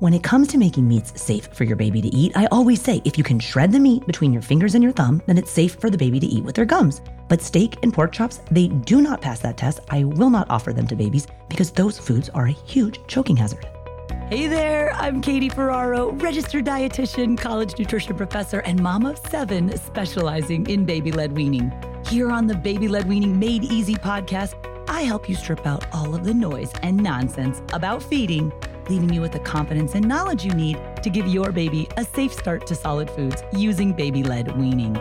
When it comes to making meats safe for your baby to eat, I always say if you can shred the meat between your fingers and your thumb, then it's safe for the baby to eat with their gums. But steak and pork chops, they do not pass that test. I will not offer them to babies because those foods are a huge choking hazard. Hey there, I'm Katie Ferraro, registered dietitian, college nutrition professor, and mom of seven specializing in baby led weaning. Here on the Baby Led Weaning Made Easy podcast, I help you strip out all of the noise and nonsense about feeding leaving you with the confidence and knowledge you need to give your baby a safe start to solid foods using baby led weaning.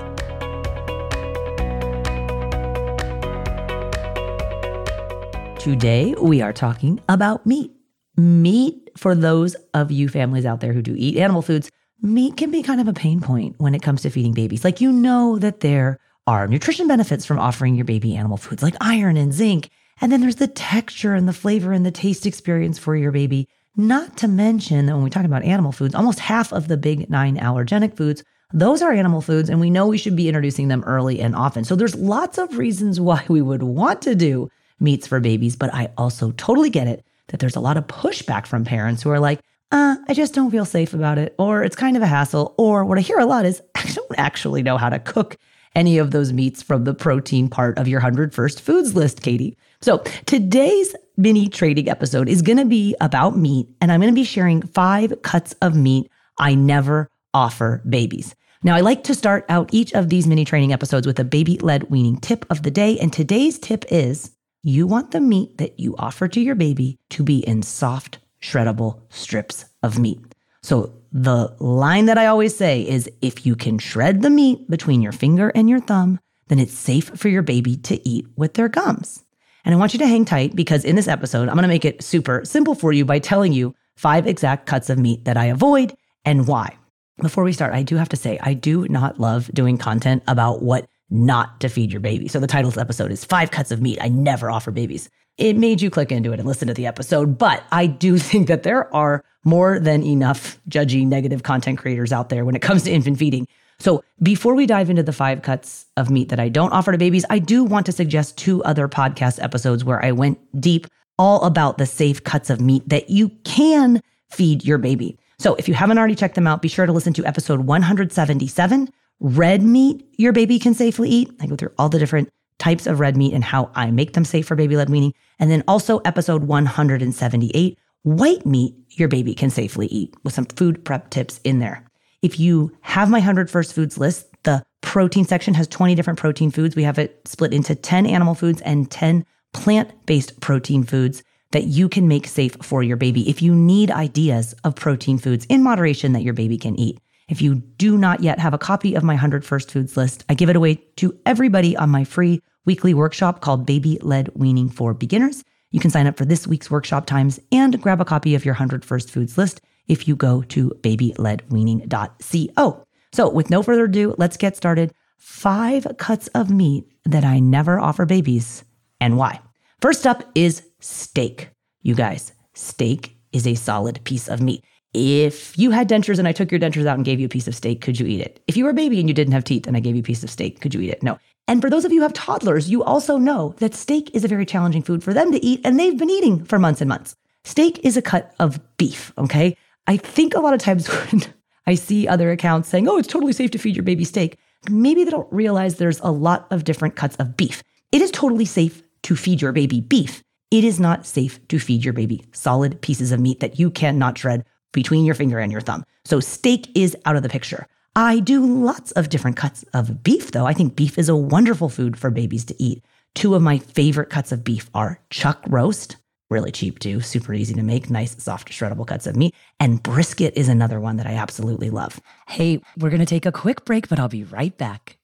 Today, we are talking about meat. Meat, for those of you families out there who do eat animal foods, meat can be kind of a pain point when it comes to feeding babies. Like, you know that there are nutrition benefits from offering your baby animal foods like iron and zinc. And then there's the texture and the flavor and the taste experience for your baby. Not to mention that when we talk about animal foods, almost half of the big nine allergenic foods, those are animal foods, and we know we should be introducing them early and often. So there's lots of reasons why we would want to do meats for babies, but I also totally get it that there's a lot of pushback from parents who are like, uh, I just don't feel safe about it, or it's kind of a hassle, or what I hear a lot is, I don't actually know how to cook any of those meats from the protein part of your 100 first foods list, Katie. So today's mini trading episode is going to be about meat, and I'm going to be sharing five cuts of meat I never offer babies. Now, I like to start out each of these mini training episodes with a baby led weaning tip of the day. And today's tip is you want the meat that you offer to your baby to be in soft, shreddable strips of meat. So, the line that I always say is if you can shred the meat between your finger and your thumb, then it's safe for your baby to eat with their gums. And I want you to hang tight because in this episode, I'm going to make it super simple for you by telling you five exact cuts of meat that I avoid and why. Before we start, I do have to say, I do not love doing content about what not to feed your baby. So the title of this episode is Five Cuts of Meat I Never Offer Babies. It made you click into it and listen to the episode, but I do think that there are more than enough judgy negative content creators out there when it comes to infant feeding so before we dive into the five cuts of meat that I don't offer to babies, I do want to suggest two other podcast episodes where I went deep all about the safe cuts of meat that you can feed your baby. So if you haven't already checked them out, be sure to listen to episode 177, Red Meat Your Baby Can Safely Eat. I go through all the different types of red meat and how I make them safe for baby led weaning. And then also episode 178, White Meat Your Baby Can Safely Eat, with some food prep tips in there. If you have my 100 First Foods list, the protein section has 20 different protein foods. We have it split into 10 animal foods and 10 plant based protein foods that you can make safe for your baby if you need ideas of protein foods in moderation that your baby can eat. If you do not yet have a copy of my 100 First Foods list, I give it away to everybody on my free weekly workshop called Baby Led Weaning for Beginners. You can sign up for this week's workshop times and grab a copy of your 100 First Foods list if you go to babyledweaning.co. So, with no further ado, let's get started. Five cuts of meat that I never offer babies and why. First up is steak. You guys, steak is a solid piece of meat. If you had dentures and I took your dentures out and gave you a piece of steak, could you eat it? If you were a baby and you didn't have teeth and I gave you a piece of steak, could you eat it? No. And for those of you who have toddlers, you also know that steak is a very challenging food for them to eat, and they've been eating for months and months. Steak is a cut of beef, okay? I think a lot of times when I see other accounts saying, oh, it's totally safe to feed your baby steak, maybe they don't realize there's a lot of different cuts of beef. It is totally safe to feed your baby beef. It is not safe to feed your baby solid pieces of meat that you cannot shred between your finger and your thumb. So steak is out of the picture. I do lots of different cuts of beef, though. I think beef is a wonderful food for babies to eat. Two of my favorite cuts of beef are chuck roast, really cheap too, super easy to make, nice, soft, shreddable cuts of meat. And brisket is another one that I absolutely love. Hey, we're going to take a quick break, but I'll be right back.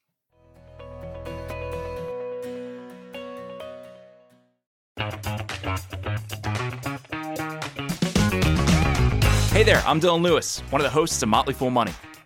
Hey there, I'm Dylan Lewis, one of the hosts of Motley Fool Money.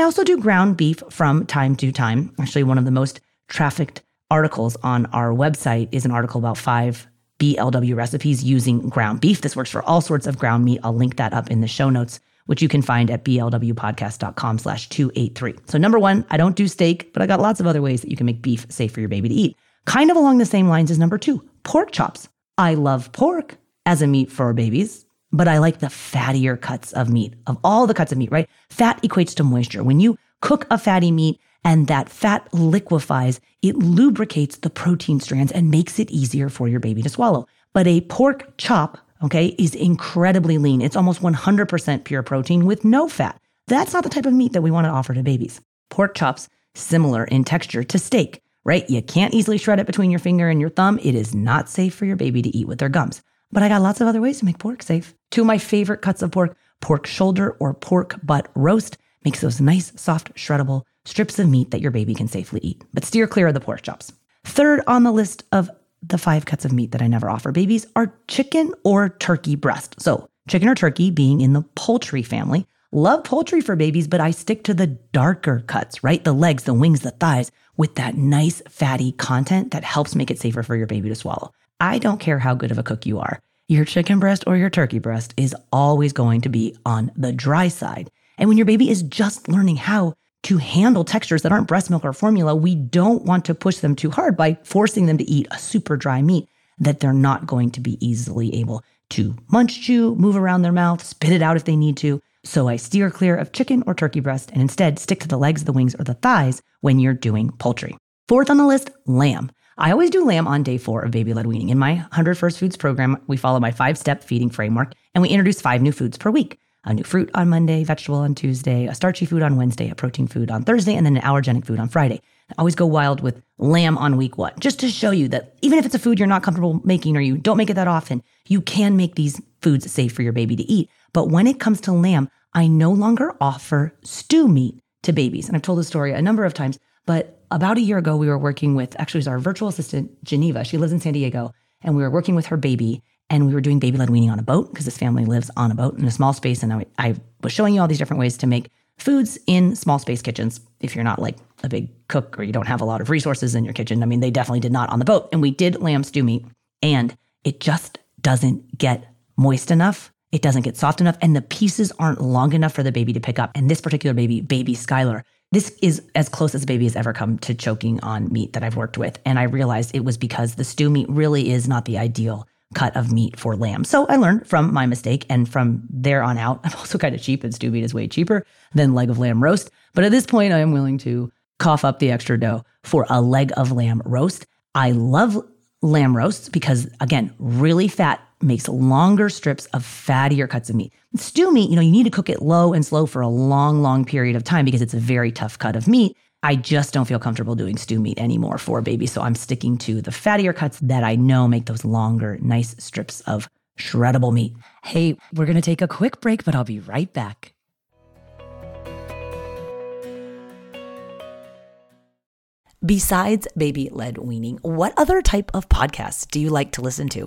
I also do ground beef from time to time. Actually, one of the most trafficked articles on our website is an article about five BLW recipes using ground beef. This works for all sorts of ground meat. I'll link that up in the show notes, which you can find at blwpodcast.com slash 283. So number one, I don't do steak, but I got lots of other ways that you can make beef safe for your baby to eat. Kind of along the same lines as number two, pork chops. I love pork as a meat for babies but I like the fattier cuts of meat, of all the cuts of meat, right? Fat equates to moisture. When you cook a fatty meat and that fat liquefies, it lubricates the protein strands and makes it easier for your baby to swallow. But a pork chop, okay, is incredibly lean. It's almost 100% pure protein with no fat. That's not the type of meat that we want to offer to babies. Pork chops, similar in texture to steak, right? You can't easily shred it between your finger and your thumb. It is not safe for your baby to eat with their gums. But I got lots of other ways to make pork safe. Two of my favorite cuts of pork, pork shoulder or pork butt roast, makes those nice, soft, shreddable strips of meat that your baby can safely eat. But steer clear of the pork chops. Third on the list of the five cuts of meat that I never offer babies are chicken or turkey breast. So, chicken or turkey being in the poultry family. Love poultry for babies, but I stick to the darker cuts, right? The legs, the wings, the thighs, with that nice fatty content that helps make it safer for your baby to swallow. I don't care how good of a cook you are. Your chicken breast or your turkey breast is always going to be on the dry side. And when your baby is just learning how to handle textures that aren't breast milk or formula, we don't want to push them too hard by forcing them to eat a super dry meat that they're not going to be easily able to munch, chew, move around their mouth, spit it out if they need to. So I steer clear of chicken or turkey breast and instead stick to the legs, the wings, or the thighs when you're doing poultry. Fourth on the list, lamb. I always do lamb on day four of baby led weaning. In my 100 First Foods program, we follow my five step feeding framework and we introduce five new foods per week a new fruit on Monday, vegetable on Tuesday, a starchy food on Wednesday, a protein food on Thursday, and then an allergenic food on Friday. I always go wild with lamb on week one, just to show you that even if it's a food you're not comfortable making or you don't make it that often, you can make these foods safe for your baby to eat. But when it comes to lamb, I no longer offer stew meat to babies. And I've told this story a number of times, but about a year ago, we were working with actually, it was our virtual assistant, Geneva. She lives in San Diego, and we were working with her baby, and we were doing baby led weaning on a boat because this family lives on a boat in a small space. And I, I was showing you all these different ways to make foods in small space kitchens if you're not like a big cook or you don't have a lot of resources in your kitchen. I mean, they definitely did not on the boat. And we did lamb stew meat, and it just doesn't get moist enough. It doesn't get soft enough, and the pieces aren't long enough for the baby to pick up. And this particular baby, baby Skylar, this is as close as a baby has ever come to choking on meat that I've worked with. And I realized it was because the stew meat really is not the ideal cut of meat for lamb. So I learned from my mistake. And from there on out, I'm also kind of cheap and stew meat is way cheaper than leg of lamb roast. But at this point, I am willing to cough up the extra dough for a leg of lamb roast. I love lamb roasts because, again, really fat makes longer strips of fattier cuts of meat. Stew meat, you know, you need to cook it low and slow for a long, long period of time because it's a very tough cut of meat. I just don't feel comfortable doing stew meat anymore for baby. So I'm sticking to the fattier cuts that I know make those longer, nice strips of shreddable meat. Hey, we're going to take a quick break, but I'll be right back. Besides baby led weaning, what other type of podcasts do you like to listen to?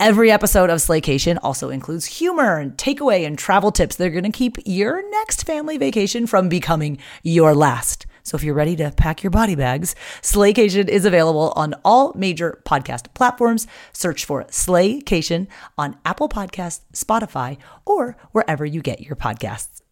Every episode of Slaycation also includes humor and takeaway and travel tips that are going to keep your next family vacation from becoming your last. So if you're ready to pack your body bags, Slaycation is available on all major podcast platforms. Search for Slaycation on Apple Podcasts, Spotify, or wherever you get your podcasts.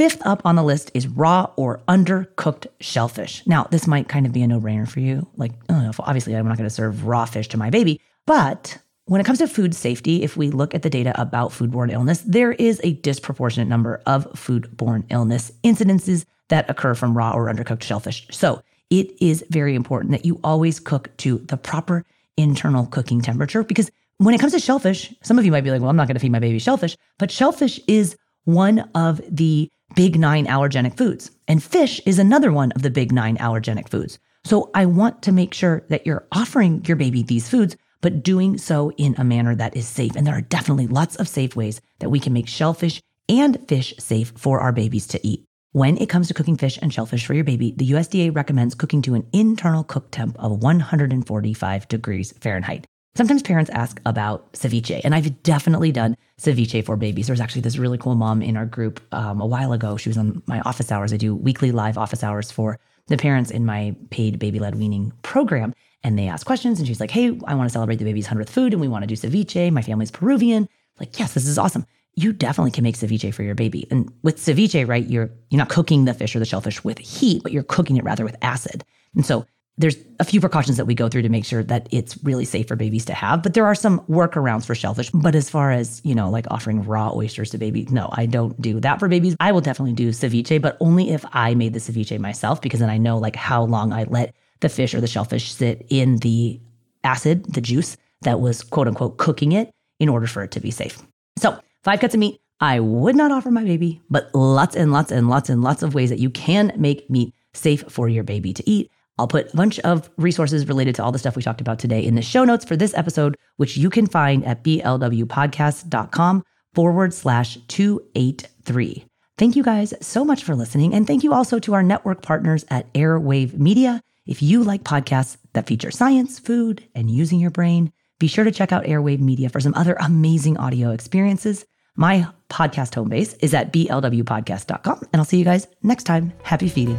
Fifth up on the list is raw or undercooked shellfish. Now, this might kind of be a no brainer for you. Like, obviously, I'm not going to serve raw fish to my baby. But when it comes to food safety, if we look at the data about foodborne illness, there is a disproportionate number of foodborne illness incidences that occur from raw or undercooked shellfish. So it is very important that you always cook to the proper internal cooking temperature because when it comes to shellfish, some of you might be like, well, I'm not going to feed my baby shellfish, but shellfish is one of the big nine allergenic foods. And fish is another one of the big nine allergenic foods. So I want to make sure that you're offering your baby these foods, but doing so in a manner that is safe. And there are definitely lots of safe ways that we can make shellfish and fish safe for our babies to eat. When it comes to cooking fish and shellfish for your baby, the USDA recommends cooking to an internal cook temp of 145 degrees Fahrenheit. Sometimes parents ask about ceviche, and I've definitely done ceviche for babies. There was actually this really cool mom in our group um, a while ago. She was on my office hours. I do weekly live office hours for the parents in my paid baby led weaning program. And they ask questions, and she's like, Hey, I want to celebrate the baby's 100th food, and we want to do ceviche. My family's Peruvian. Like, yes, this is awesome. You definitely can make ceviche for your baby. And with ceviche, right, you're you're not cooking the fish or the shellfish with heat, but you're cooking it rather with acid. And so there's a few precautions that we go through to make sure that it's really safe for babies to have, but there are some workarounds for shellfish. But as far as, you know, like offering raw oysters to babies, no, I don't do that for babies. I will definitely do ceviche, but only if I made the ceviche myself, because then I know like how long I let the fish or the shellfish sit in the acid, the juice that was quote unquote cooking it in order for it to be safe. So, five cuts of meat I would not offer my baby, but lots and lots and lots and lots of ways that you can make meat safe for your baby to eat. I'll put a bunch of resources related to all the stuff we talked about today in the show notes for this episode, which you can find at blwpodcast.com forward slash 283. Thank you guys so much for listening. And thank you also to our network partners at Airwave Media. If you like podcasts that feature science, food, and using your brain, be sure to check out Airwave Media for some other amazing audio experiences. My podcast home base is at blwpodcast.com. And I'll see you guys next time. Happy feeding.